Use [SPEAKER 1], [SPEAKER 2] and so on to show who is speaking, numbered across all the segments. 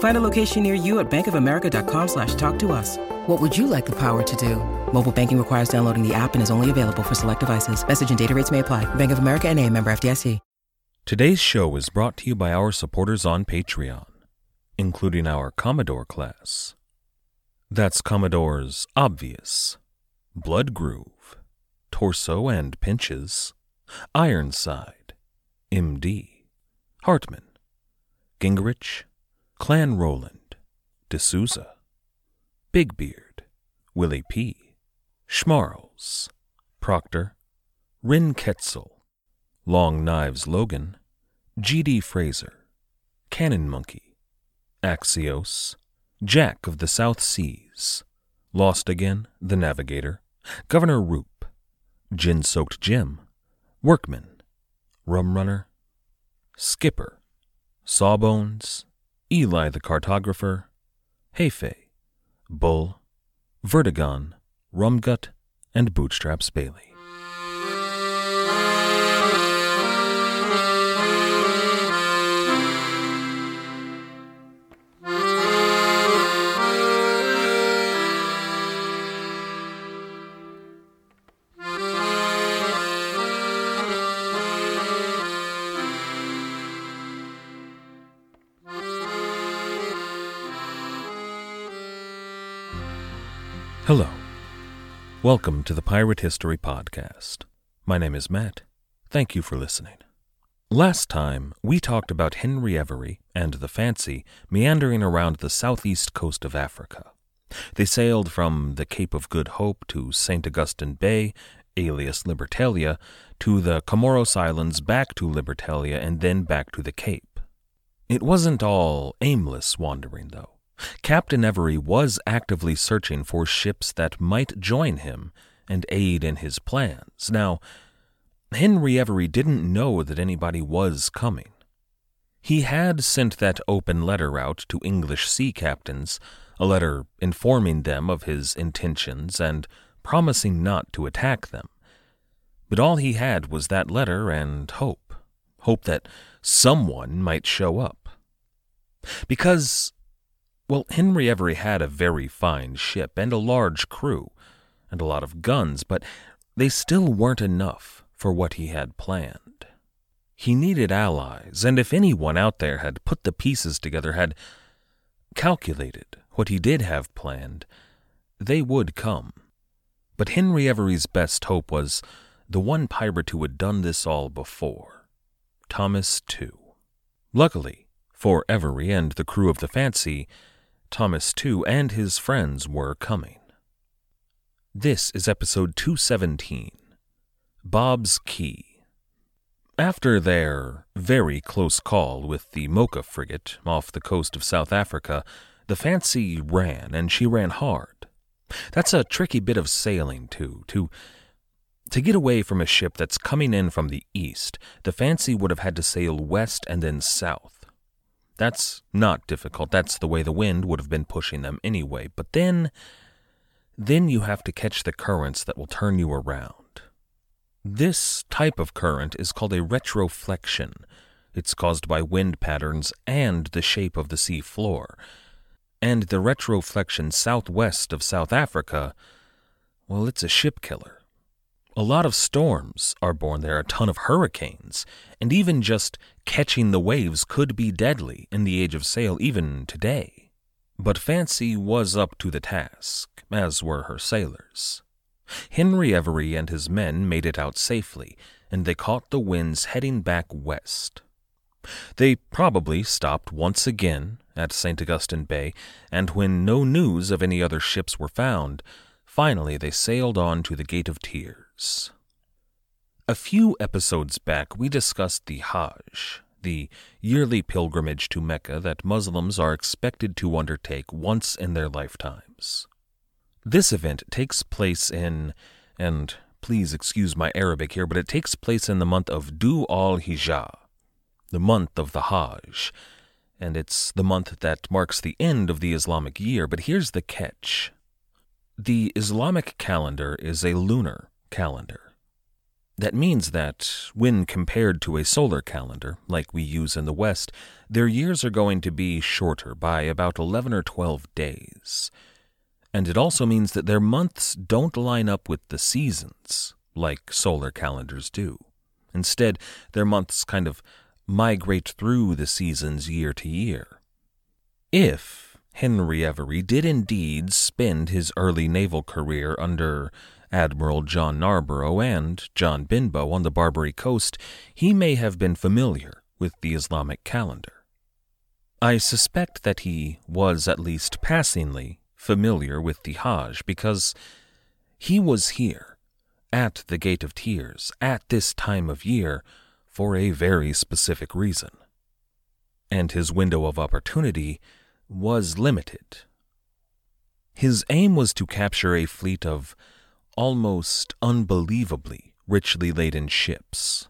[SPEAKER 1] Find a location near you at bankofamerica.com slash talk to us. What would you like the power to do? Mobile banking requires downloading the app and is only available for select devices. Message and data rates may apply. Bank of America and a member FDIC.
[SPEAKER 2] Today's show is brought to you by our supporters on Patreon, including our Commodore class. That's Commodore's Obvious, Blood Groove, Torso and Pinches, Ironside, MD, Hartman, Gingrich, Clan Roland, D'Souza, Big Beard, Willie P., Schmarls, Proctor, Rin Ketzel, Long Knives Logan, G.D. Fraser, Cannon Monkey, Axios, Jack of the South Seas, Lost Again, The Navigator, Governor Roop, Gin Soaked Jim, Workman, Rum Runner, Skipper, Sawbones, Eli the Cartographer, Hefe, Bull, Vertigon, Rumgut, and Bootstraps Bailey. Hello. Welcome to the Pirate History Podcast. My name is Matt. Thank you for listening. Last time, we talked about Henry Every and the Fancy meandering around the southeast coast of Africa. They sailed from the Cape of Good Hope to St. Augustine Bay, alias Libertalia, to the Comoros Islands, back to Libertalia, and then back to the Cape. It wasn't all aimless wandering, though. Captain Every was actively searching for ships that might join him and aid in his plans. Now, Henry Every didn't know that anybody was coming. He had sent that open letter out to English sea captains, a letter informing them of his intentions and promising not to attack them. But all he had was that letter and hope hope that someone might show up. Because well, Henry Every had a very fine ship and a large crew and a lot of guns, but they still weren't enough for what he had planned. He needed allies, and if anyone out there had put the pieces together, had calculated what he did have planned, they would come. But Henry Every's best hope was the one pirate who had done this all before Thomas Tew. Luckily, for Every and the crew of the Fancy, Thomas Tew and his friends were coming. This is episode 217 Bob's Key. After their very close call with the Mocha frigate off the coast of South Africa, the Fancy ran, and she ran hard. That's a tricky bit of sailing, too. To, to get away from a ship that's coming in from the east, the Fancy would have had to sail west and then south. That's not difficult. That's the way the wind would have been pushing them anyway. But then, then you have to catch the currents that will turn you around. This type of current is called a retroflexion. It's caused by wind patterns and the shape of the sea floor. And the retroflexion southwest of South Africa, well, it's a ship killer. A lot of storms are born there, a ton of hurricanes, and even just catching the waves could be deadly in the age of sail even today. But Fancy was up to the task, as were her sailors. Henry Every and his men made it out safely, and they caught the winds heading back west. They probably stopped once again at St. Augustine Bay, and when no news of any other ships were found, finally they sailed on to the Gate of Tears. A few episodes back, we discussed the Hajj, the yearly pilgrimage to Mecca that Muslims are expected to undertake once in their lifetimes. This event takes place in, and Please excuse my Arabic here, but it takes place in the month of Dhu al-Hijjah, the month of the Hajj, and it's the month that marks the end of the Islamic year. But here's the catch the Islamic calendar is a lunar calendar. That means that, when compared to a solar calendar, like we use in the West, their years are going to be shorter by about 11 or 12 days. And it also means that their months don't line up with the seasons, like solar calendars do. Instead, their months kind of migrate through the seasons year to year. If Henry Every did indeed spend his early naval career under Admiral John Narborough and John Benbow on the Barbary coast, he may have been familiar with the Islamic calendar. I suspect that he was at least passingly familiar with the Hajj because he was here, at the Gate of Tears, at this time of year, for a very specific reason. And his window of opportunity was limited. His aim was to capture a fleet of almost unbelievably richly laden ships.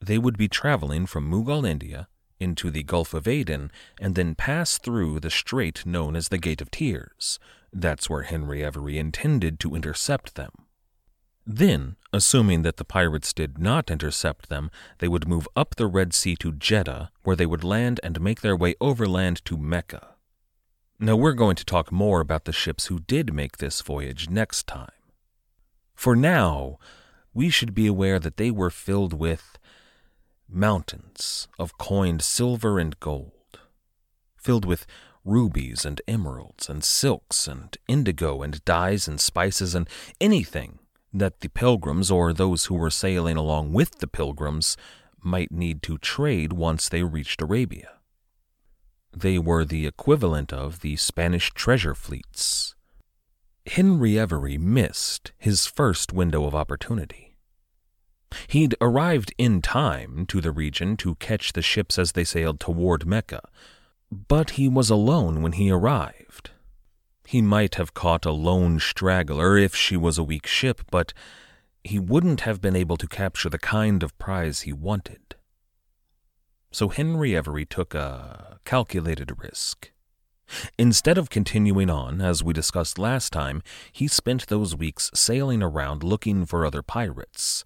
[SPEAKER 2] They would be traveling from Mughal India into the Gulf of Aden and then pass through the strait known as the Gate of Tears. That's where Henry Every intended to intercept them. Then, assuming that the pirates did not intercept them, they would move up the Red Sea to Jeddah, where they would land and make their way overland to Mecca. Now, we're going to talk more about the ships who did make this voyage next time. For now, we should be aware that they were filled with mountains of coined silver and gold, filled with rubies and emeralds and silks and indigo and dyes and spices and anything that the pilgrims or those who were sailing along with the pilgrims might need to trade once they reached Arabia. They were the equivalent of the Spanish treasure fleets Henry Every missed his first window of opportunity. He'd arrived in time to the region to catch the ships as they sailed toward Mecca, but he was alone when he arrived. He might have caught a lone straggler if she was a weak ship, but he wouldn't have been able to capture the kind of prize he wanted. So Henry Every took a calculated risk. Instead of continuing on, as we discussed last time, he spent those weeks sailing around looking for other pirates.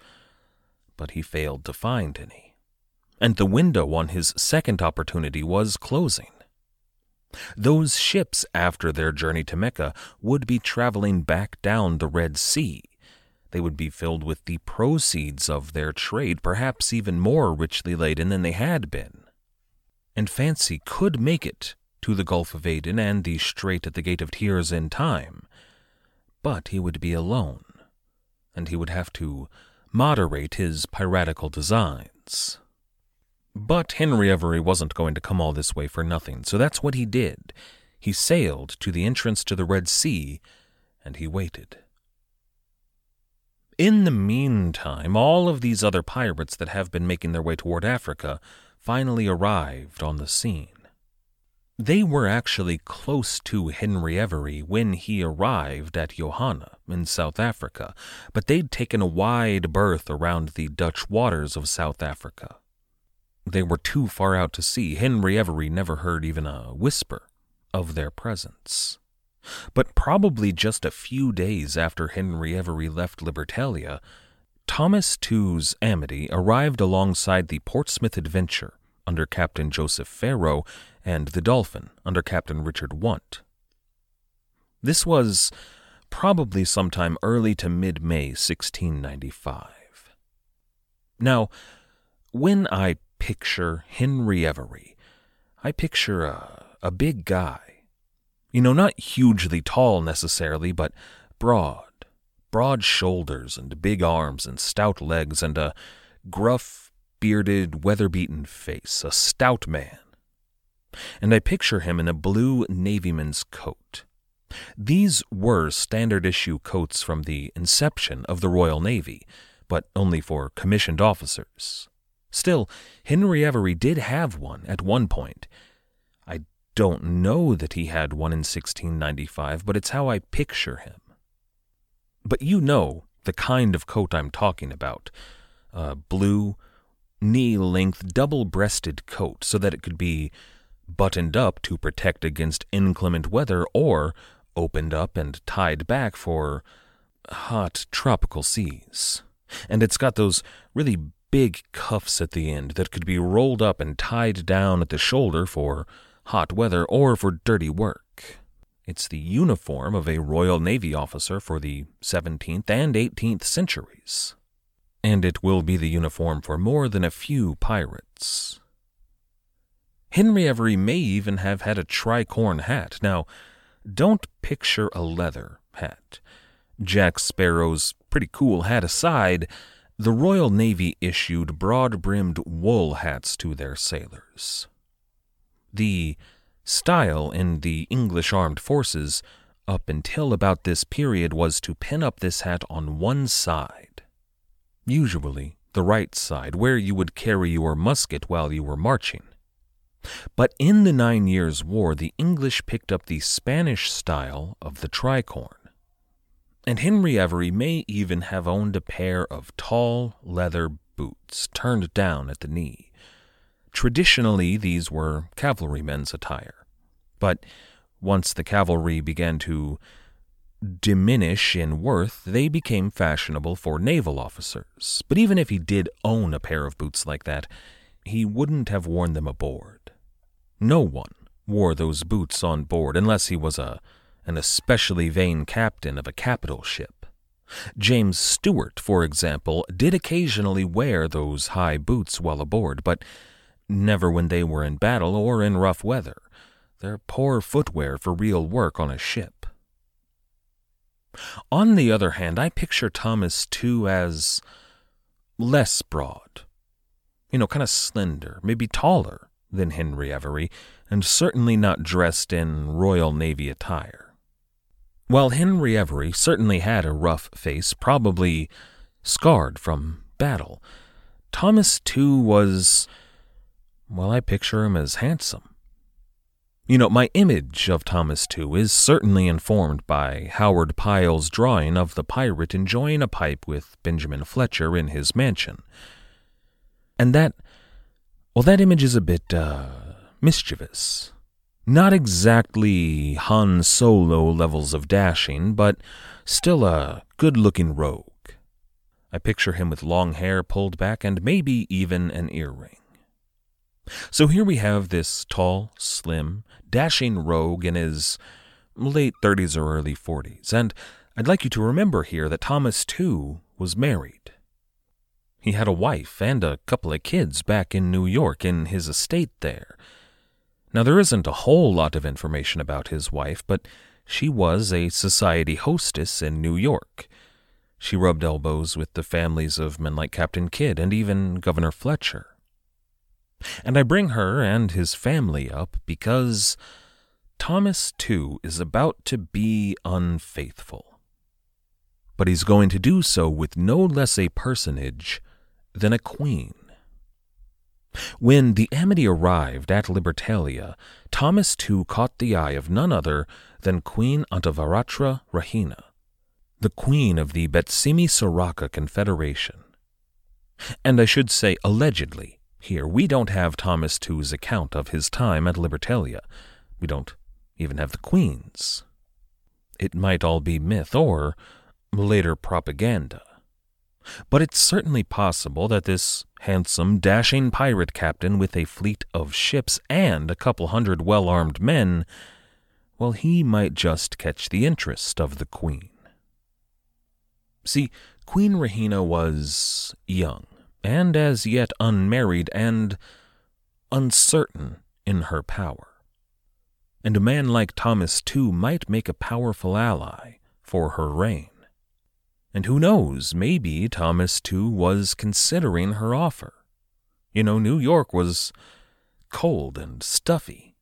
[SPEAKER 2] But he failed to find any. And the window on his second opportunity was closing. Those ships, after their journey to Mecca, would be traveling back down the Red Sea. They would be filled with the proceeds of their trade, perhaps even more richly laden than they had been. And Fancy could make it to the Gulf of Aden and the Strait at the Gate of Tears in time. But he would be alone, and he would have to moderate his piratical designs. But Henry Every wasn't going to come all this way for nothing, so that's what he did. He sailed to the entrance to the Red Sea, and he waited. In the meantime, all of these other pirates that have been making their way toward Africa finally arrived on the scene. They were actually close to Henry Every when he arrived at Johanna in South Africa, but they'd taken a wide berth around the Dutch waters of South Africa. They were too far out to sea. Henry Every never heard even a whisper of their presence. But probably just a few days after Henry Every left Libertalia, Thomas Tew's Amity arrived alongside the Portsmouth Adventure under Captain Joseph Farrow and the Dolphin under Captain Richard Want. This was probably sometime early to mid May 1695. Now, when I picture Henry Every, I picture a, a big guy. You know, not hugely tall necessarily, but broad, broad shoulders and big arms and stout legs and a gruff, bearded, weather beaten face, a stout man and I picture him in a blue navyman's coat. These were standard issue coats from the inception of the Royal Navy, but only for commissioned officers. Still, Henry Every did have one at one point. I don't know that he had one in 1695, but it's how I picture him. But you know, the kind of coat I'm talking about. A blue, knee length, double breasted coat so that it could be buttoned up to protect against inclement weather or opened up and tied back for hot tropical seas. And it's got those really big cuffs at the end that could be rolled up and tied down at the shoulder for hot weather or for dirty work. It's the uniform of a Royal Navy officer for the 17th and 18th centuries. And it will be the uniform for more than a few pirates. Henry Every may even have had a tricorn hat. Now, don't picture a leather hat. Jack Sparrow's pretty cool hat aside, the Royal Navy issued broad brimmed wool hats to their sailors. The style in the English armed forces up until about this period was to pin up this hat on one side, usually the right side, where you would carry your musket while you were marching. But in the Nine Years' War, the English picked up the Spanish style of the tricorn. And Henry Every may even have owned a pair of tall leather boots turned down at the knee. Traditionally, these were cavalrymen's attire. But once the cavalry began to diminish in worth, they became fashionable for naval officers. But even if he did own a pair of boots like that, he wouldn't have worn them aboard. No one wore those boots on board unless he was a an especially vain captain of a capital ship. James Stewart, for example, did occasionally wear those high boots while aboard, but never when they were in battle or in rough weather. They're poor footwear for real work on a ship. On the other hand, I picture Thomas Tew as less broad. You know, kind of slender, maybe taller than Henry Every, and certainly not dressed in Royal Navy attire. While Henry Every certainly had a rough face, probably scarred from battle, Thomas Tew was, well, I picture him as handsome. You know, my image of Thomas Tew is certainly informed by Howard Pyle's drawing of the pirate enjoying a pipe with Benjamin Fletcher in his mansion. And that well, that image is a bit, uh, mischievous. Not exactly Han Solo levels of dashing, but still a good looking rogue. I picture him with long hair pulled back and maybe even an earring. So here we have this tall, slim, dashing rogue in his late 30s or early 40s, and I'd like you to remember here that Thomas Tew, was married. He had a wife and a couple of kids back in New York in his estate there. Now, there isn't a whole lot of information about his wife, but she was a society hostess in New York. She rubbed elbows with the families of men like Captain Kidd and even Governor Fletcher. And I bring her and his family up because Thomas Tew, is about to be unfaithful. But he's going to do so with no less a personage than a queen. When the Amity arrived at Libertalia, Thomas Tew caught the eye of none other than Queen Antavaratra Rahina, the queen of the Betsimisaraka Confederation. And I should say allegedly, here we don't have Thomas Tew's account of his time at Libertalia. We don't even have the queen's. It might all be myth or later propaganda. But it's certainly possible that this handsome, dashing pirate captain with a fleet of ships and a couple hundred well armed men, well, he might just catch the interest of the queen. See, Queen Rahina was young, and as yet unmarried and uncertain in her power. And a man like Thomas Tew, might make a powerful ally for her reign. And who knows, maybe Thomas Tew was considering her offer. You know, New York was cold and stuffy.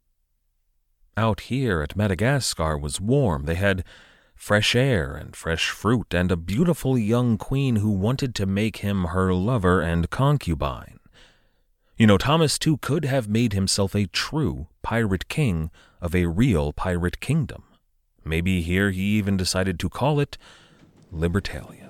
[SPEAKER 2] Out here at Madagascar was warm. They had fresh air and fresh fruit and a beautiful young queen who wanted to make him her lover and concubine. You know, Thomas Tew could have made himself a true pirate king of a real pirate kingdom. Maybe here he even decided to call it Libertalia.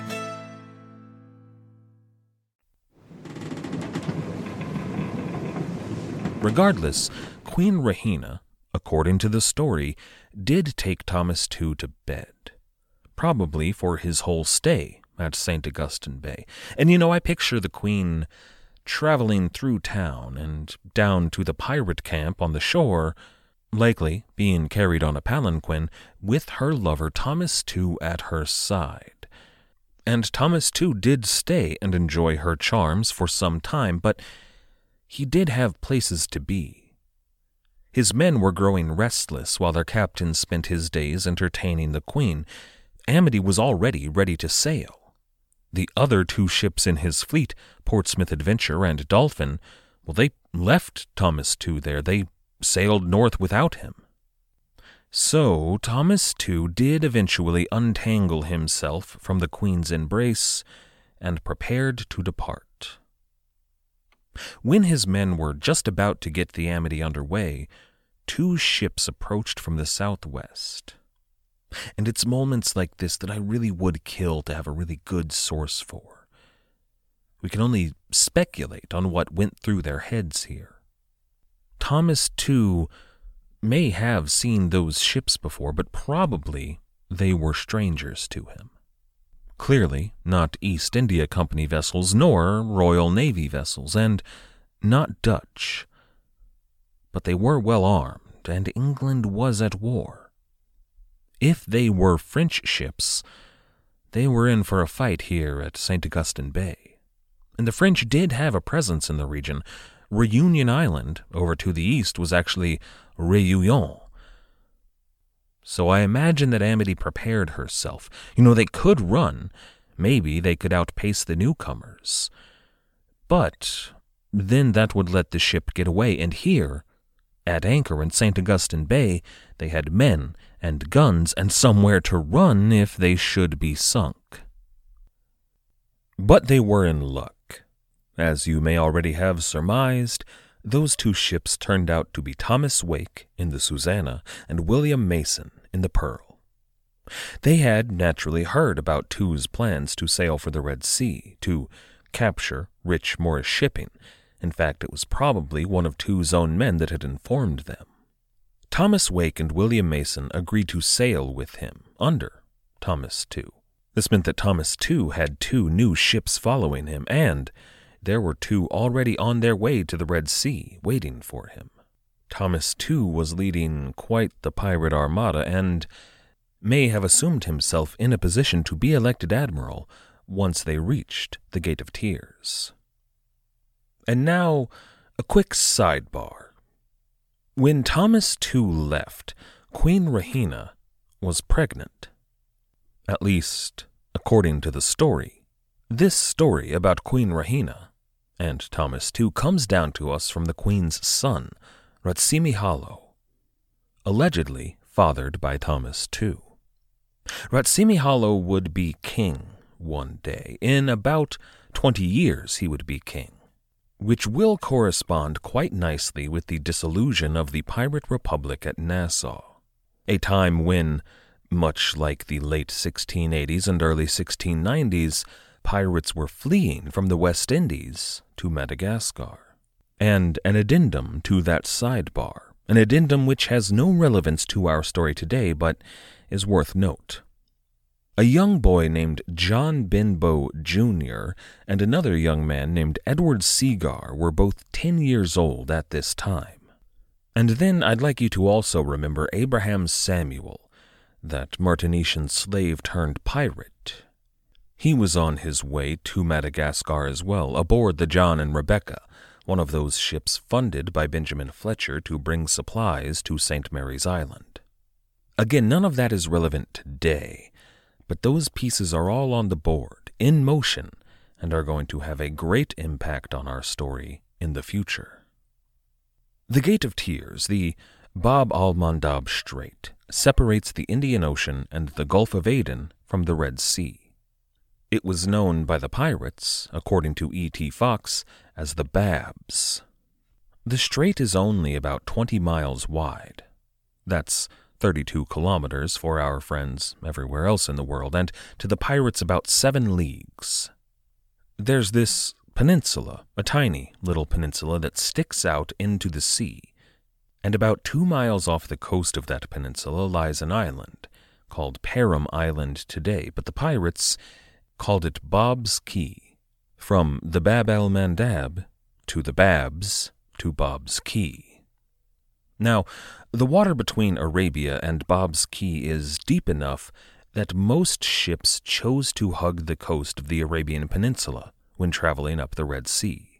[SPEAKER 2] Regardless, Queen Rahina, according to the story, did take Thomas Tew to bed, probably for his whole stay at St. Augustine Bay. And you know, I picture the Queen traveling through town and down to the pirate camp on the shore, likely being carried on a palanquin, with her lover Thomas Tew at her side. And Thomas Tew did stay and enjoy her charms for some time, but he did have places to be. His men were growing restless while their captain spent his days entertaining the Queen. Amity was already ready to sail. The other two ships in his fleet, Portsmouth Adventure and Dolphin, well, they left Thomas Tew there. They sailed north without him. So Thomas Tew did eventually untangle himself from the Queen's embrace and prepared to depart. When his men were just about to get the Amity under way, two ships approached from the southwest. And it's moments like this that I really would kill to have a really good source for. We can only speculate on what went through their heads here. Thomas Tew, may have seen those ships before, but probably they were strangers to him. Clearly, not East India Company vessels, nor Royal Navy vessels, and not Dutch. But they were well armed, and England was at war. If they were French ships, they were in for a fight here at St. Augustine Bay. And the French did have a presence in the region. Reunion Island, over to the east, was actually Réunion, so I imagine that Amity prepared herself. You know, they could run. Maybe they could outpace the newcomers. But then that would let the ship get away, and here, at anchor in St. Augustine Bay, they had men and guns and somewhere to run if they should be sunk. But they were in luck. As you may already have surmised, those two ships turned out to be Thomas Wake in the Susanna and William Mason in the Pearl. They had naturally heard about Tew's plans to sail for the Red Sea, to capture rich Moorish shipping. In fact, it was probably one of Tew's own men that had informed them. Thomas Wake and William Mason agreed to sail with him under Thomas Tew. This meant that Thomas Tew had two new ships following him, and there were two already on their way to the Red Sea, waiting for him. Thomas Tew, was leading quite the pirate armada and may have assumed himself in a position to be elected admiral once they reached the Gate of Tears. And now, a quick sidebar. When Thomas Tew left, Queen Rahina was pregnant. At least, according to the story. This story about Queen Rahina and Thomas Tew comes down to us from the Queen's son, Ratsimilaho, allegedly fathered by Thomas Tew. Ratsimilaho would be king one day. In about twenty years he would be king, which will correspond quite nicely with the dissolution of the pirate republic at Nassau, a time when, much like the late 1680s and early 1690s, pirates were fleeing from the West Indies to Madagascar. And an addendum to that sidebar, an addendum which has no relevance to our story today but is worth note. A young boy named John Benbow Jr. and another young man named Edward Seegar were both ten years old at this time. And then I'd like you to also remember Abraham Samuel, that Martinician slave turned pirate. He was on his way to Madagascar as well, aboard the John and Rebecca, one of those ships funded by Benjamin Fletcher to bring supplies to St. Mary's Island. Again, none of that is relevant today, but those pieces are all on the board, in motion, and are going to have a great impact on our story in the future. The Gate of Tears, the Bab al Mandab Strait, separates the Indian Ocean and the Gulf of Aden from the Red Sea. It was known by the pirates, according to E.T. Fox, as the Babs. The strait is only about 20 miles wide. That's 32 kilometers for our friends everywhere else in the world, and to the pirates about seven leagues. There's this peninsula, a tiny little peninsula that sticks out into the sea, and about two miles off the coast of that peninsula lies an island, called Perim Island today, but the pirates called it Bob's Key, from the Bab el Mandab to the Babs to Bob's Key. Now, the water between Arabia and Bob's Key is deep enough that most ships chose to hug the coast of the Arabian Peninsula when traveling up the Red Sea.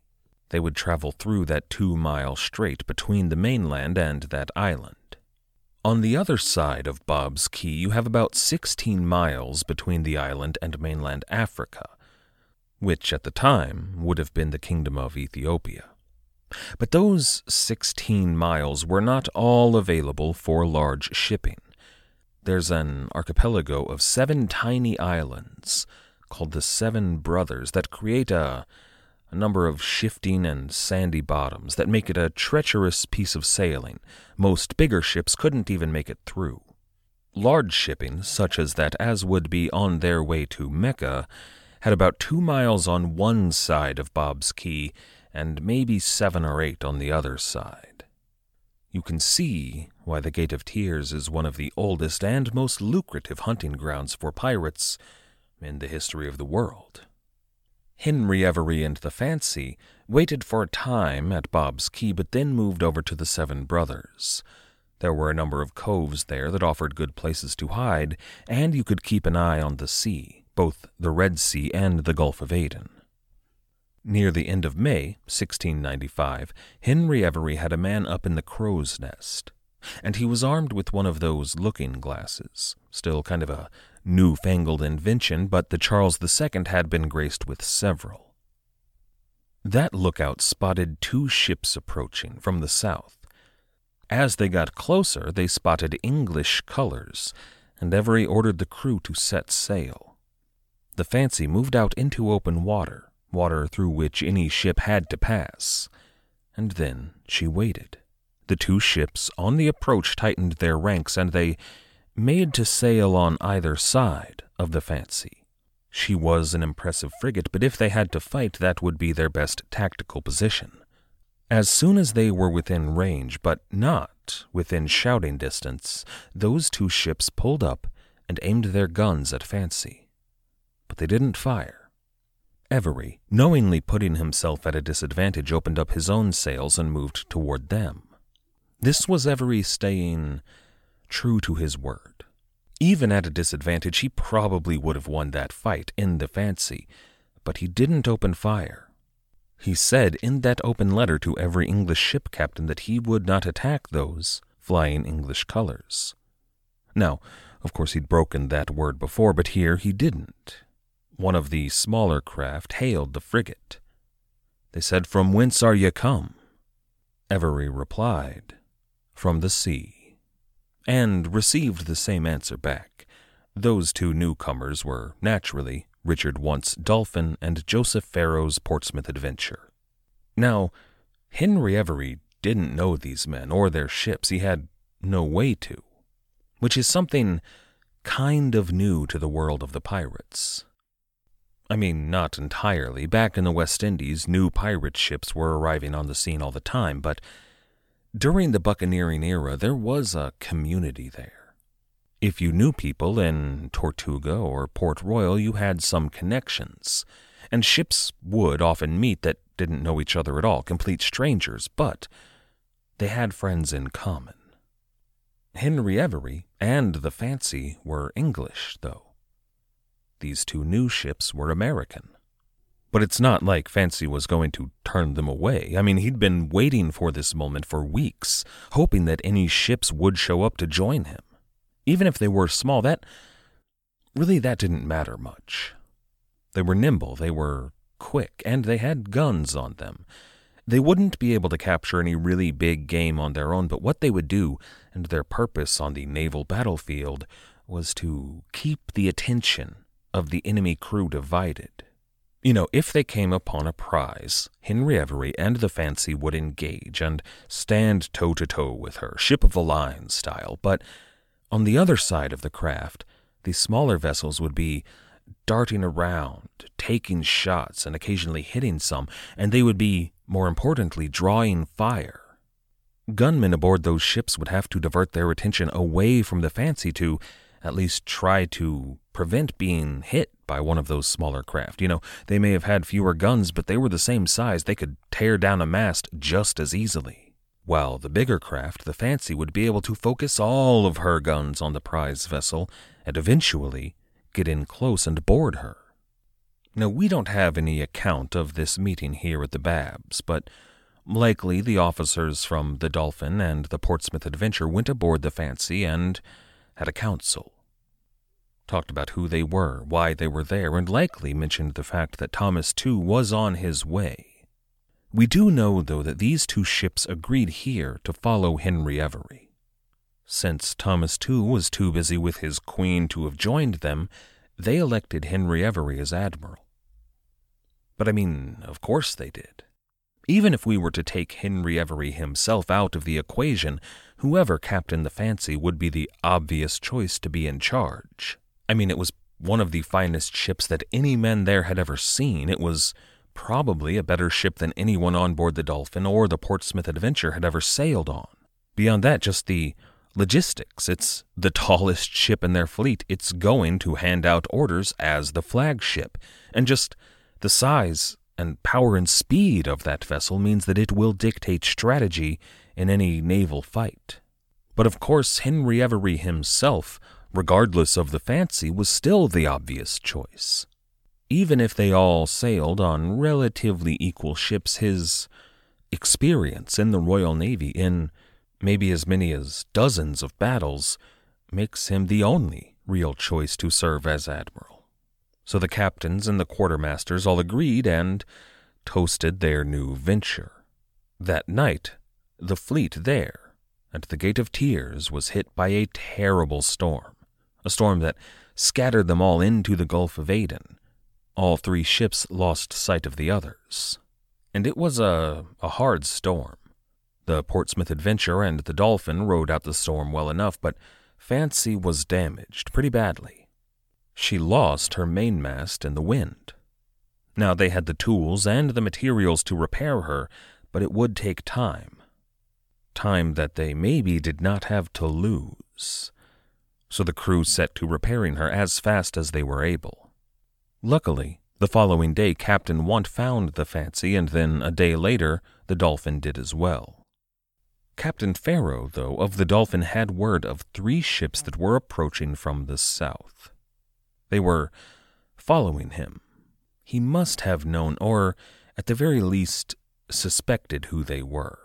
[SPEAKER 2] They would travel through that two mile strait between the mainland and that island. On the other side of Bob's Key, you have about 16 miles between the island and mainland Africa, which at the time would have been the Kingdom of Ethiopia. But those 16 miles were not all available for large shipping. There's an archipelago of seven tiny islands called the Seven Brothers that create a a number of shifting and sandy bottoms that make it a treacherous piece of sailing. Most bigger ships couldn't even make it through. Large shipping, such as that as would be on their way to Mecca, had about two miles on one side of Bob's Key and maybe seven or eight on the other side. You can see why the Gate of Tears is one of the oldest and most lucrative hunting grounds for pirates in the history of the world. Henry Every and the Fancy waited for a time at Bob's Key, but then moved over to the Seven Brothers. There were a number of coves there that offered good places to hide, and you could keep an eye on the sea, both the Red Sea and the Gulf of Aden. Near the end of May, 1695, Henry Every had a man up in the crow's nest, and he was armed with one of those looking glasses, still kind of a newfangled invention, but the Charles II had been graced with several. That lookout spotted two ships approaching from the south. As they got closer, they spotted English colors, and Every ordered the crew to set sail. The Fancy moved out into open water, water through which any ship had to pass, and then she waited. The two ships on the approach tightened their ranks, and they made to sail on either side of the Fancy. She was an impressive frigate, but if they had to fight, that would be their best tactical position. As soon as they were within range, but not within shouting distance, those two ships pulled up and aimed their guns at Fancy. But they didn't fire. Every, knowingly putting himself at a disadvantage, opened up his own sails and moved toward them. This was Every staying true to his word. Even at a disadvantage, he probably would have won that fight in the fancy, but he didn't open fire. He said in that open letter to every English ship captain that he would not attack those flying English colors. Now, of course, he'd broken that word before, but here he didn't. One of the smaller craft hailed the frigate. They said, From whence are ye come? Every replied, From the sea and received the same answer back. Those two newcomers were naturally Richard Want's Dolphin and Joseph Farrow's Portsmouth Adventure. Now, Henry Every didn't know these men or their ships. He had no way to, which is something kind of new to the world of the pirates. I mean, not entirely. Back in the West Indies, new pirate ships were arriving on the scene all the time, but during the buccaneering era, there was a community there. If you knew people in Tortuga or Port Royal, you had some connections, and ships would often meet that didn't know each other at all, complete strangers, but they had friends in common. Henry Every and the Fancy were English, though. These two new ships were American. But it's not like Fancy was going to turn them away. I mean, he'd been waiting for this moment for weeks, hoping that any ships would show up to join him. Even if they were small, that really that didn't matter much. They were nimble, they were quick, and they had guns on them. They wouldn't be able to capture any really big game on their own, but what they would do, and their purpose on the naval battlefield, was to keep the attention of the enemy crew divided. You know, if they came upon a prize, Henry Every and the Fancy would engage and stand toe to toe with her, ship of the line style. But on the other side of the craft, the smaller vessels would be darting around, taking shots, and occasionally hitting some, and they would be, more importantly, drawing fire. Gunmen aboard those ships would have to divert their attention away from the Fancy to at least try to prevent being hit by one of those smaller craft. You know, they may have had fewer guns, but they were the same size. They could tear down a mast just as easily. While the bigger craft, the Fancy, would be able to focus all of her guns on the prize vessel and eventually get in close and board her. Now, we don't have any account of this meeting here at the Babs, but likely the officers from the Dolphin and the Portsmouth Adventure went aboard the Fancy and had a council. Talked about who they were, why they were there, and likely mentioned the fact that Thomas Tew was on his way. We do know, though, that these two ships agreed here to follow Henry Every. Since Thomas Tew was too busy with his queen to have joined them, they elected Henry Every as admiral. But I mean, of course they did. Even if we were to take Henry Every himself out of the equation, whoever captained the Fancy would be the obvious choice to be in charge. I mean, it was one of the finest ships that any men there had ever seen. It was probably a better ship than anyone on board the Dolphin or the Portsmouth Adventure had ever sailed on. Beyond that, just the logistics. It's the tallest ship in their fleet. It's going to hand out orders as the flagship. And just the size and power and speed of that vessel means that it will dictate strategy in any naval fight. But of course, Henry Every himself, regardless of the fancy, was still the obvious choice. Even if they all sailed on relatively equal ships, his experience in the Royal Navy, in maybe as many as dozens of battles, makes him the only real choice to serve as admiral. So the captains and the quartermasters all agreed and toasted their new venture. That night, the fleet there, at the Gate of Tears, was hit by a terrible storm, a storm that scattered them all into the Gulf of Aden. All three ships lost sight of the others. And it was a, a hard storm. The Portsmouth Adventure and the Dolphin rode out the storm well enough, but Fancy was damaged pretty badly. She lost her mainmast in the wind. Now, they had the tools and the materials to repair her, but it would take time time that they maybe did not have to lose. So the crew set to repairing her as fast as they were able. Luckily, the following day Captain Want found the Fancy, and then a day later the Dolphin did as well. Captain Farrow, though, of the Dolphin had word of three ships that were approaching from the south. They were following him. He must have known, or at the very least, suspected who they were.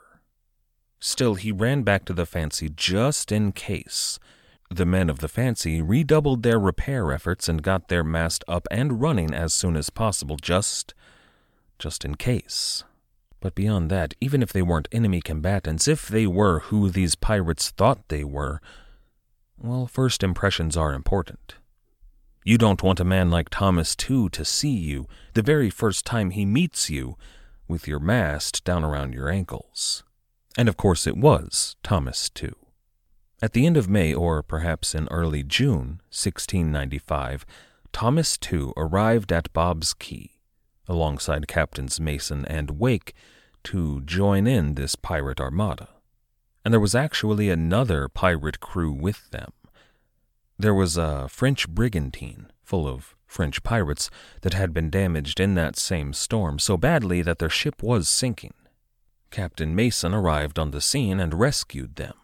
[SPEAKER 2] Still, he ran back to the Fancy just in case. The men of the Fancy redoubled their repair efforts and got their mast up and running as soon as possible, just. just in case. But beyond that, even if they weren't enemy combatants, if they were who these pirates thought they were, well, first impressions are important. You don't want a man like Thomas Tew to see you the very first time he meets you with your mast down around your ankles. And of course it was Thomas Tew. At the end of May, or perhaps in early June 1695, Thomas Tew arrived at Bob's Key, alongside Captains Mason and Wake, to join in this pirate armada. And there was actually another pirate crew with them. There was a French brigantine full of French pirates that had been damaged in that same storm so badly that their ship was sinking. Captain Mason arrived on the scene and rescued them.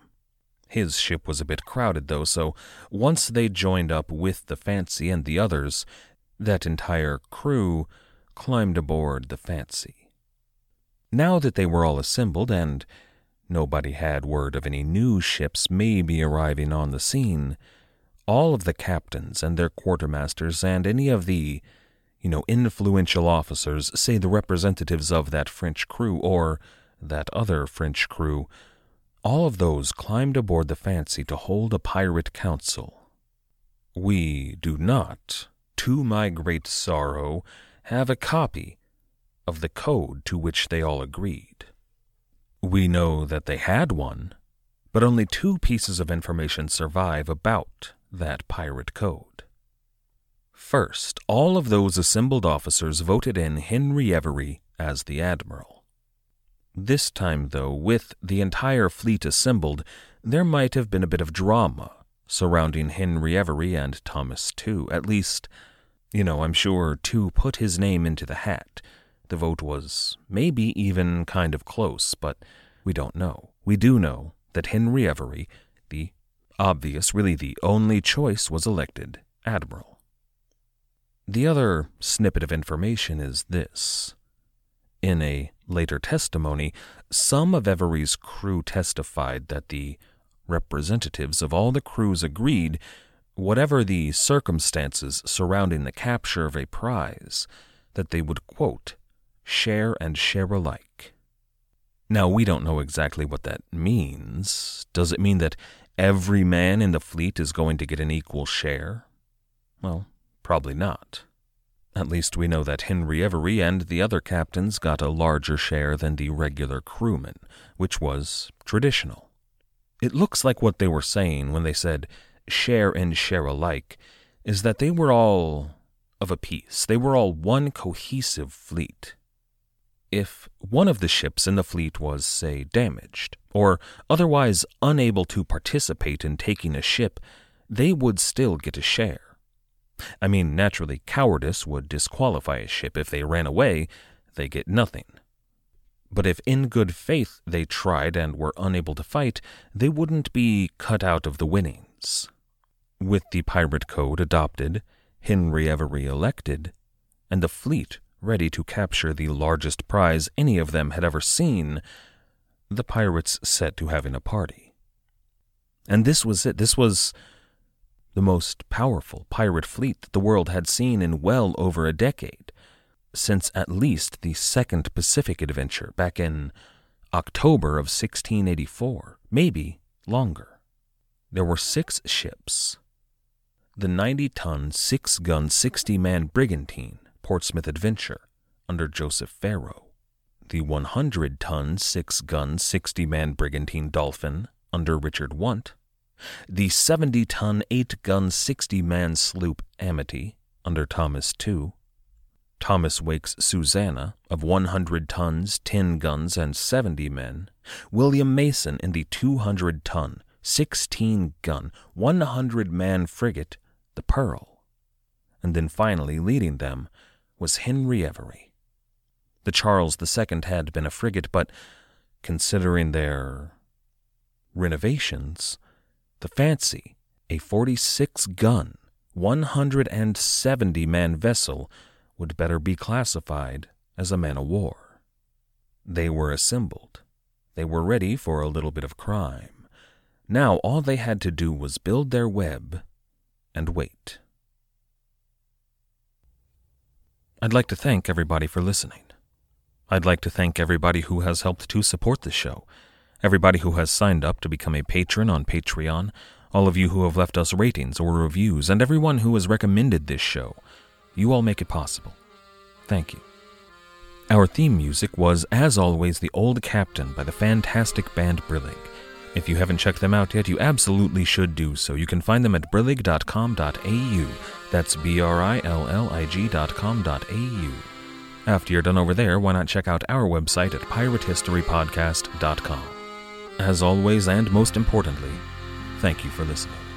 [SPEAKER 2] His ship was a bit crowded, though, so once they joined up with the Fancy and the others, that entire crew climbed aboard the Fancy. Now that they were all assembled and nobody had word of any new ships maybe arriving on the scene, all of the captains and their quartermasters and any of the, you know, influential officers, say the representatives of that French crew or that other French crew, all of those climbed aboard the Fancy to hold a pirate council. We do not, to my great sorrow, have a copy of the code to which they all agreed. We know that they had one, but only two pieces of information survive about that pirate code. First, all of those assembled officers voted in Henry Every as the admiral. This time, though, with the entire fleet assembled, there might have been a bit of drama surrounding Henry Every and Thomas Tew. At least, you know, I'm sure Tew put his name into the hat. The vote was maybe even kind of close, but we don't know. We do know that Henry Every, the obvious, really the only choice was elected admiral. The other snippet of information is this. In a later testimony, some of Every's crew testified that the representatives of all the crews agreed, whatever the circumstances surrounding the capture of a prize, that they would, quote, share and share alike. Now, we don't know exactly what that means. Does it mean that every man in the fleet is going to get an equal share? Well, probably not. At least we know that Henry Every and the other captains got a larger share than the regular crewmen, which was traditional. It looks like what they were saying when they said share and share alike is that they were all of a piece. They were all one cohesive fleet. If one of the ships in the fleet was, say, damaged, or otherwise unable to participate in taking a ship, they would still get a share. I mean, naturally, cowardice would disqualify a ship. If they ran away, they get nothing. But if in good faith they tried and were unable to fight, they wouldn't be cut out of the winnings. With the pirate code adopted, Henry Every elected, and the fleet ready to capture the largest prize any of them had ever seen, the pirates set to having a party. And this was it. This was the most powerful pirate fleet that the world had seen in well over a decade, since at least the Second Pacific Adventure back in October of 1684, maybe longer. There were six ships the 90 ton, 6 gun, 60 man brigantine, Portsmouth Adventure, under Joseph Farrow, the 100 ton, 6 gun, 60 man brigantine Dolphin, under Richard Want, the 70 ton, 8 gun, 60 man sloop Amity under Thomas Tew, Thomas Wake's Susanna of 100 tons, 10 guns, and 70 men, William Mason in the 200 ton, 16 gun, 100 man frigate, the Pearl. And then finally leading them was Henry Every. The Charles II had been a frigate, but considering their renovations, the Fancy, a 46 gun, 170 man vessel, would better be classified as a man of war. They were assembled. They were ready for a little bit of crime. Now all they had to do was build their web and wait. I'd like to thank everybody for listening. I'd like to thank everybody who has helped to support the show everybody who has signed up to become a patron on Patreon,
[SPEAKER 3] all of you who have left us ratings or reviews, and everyone who has recommended this show. You all make it possible. Thank you. Our theme music was, as always, The Old Captain by the fantastic band Brillig. If you haven't checked them out yet, you absolutely should do so. You can find them at brillig.com.au. That's B R I L L I G.com.au. After you're done over there, why not check out our website at piratehistorypodcast.com. As always, and most importantly, thank you for listening.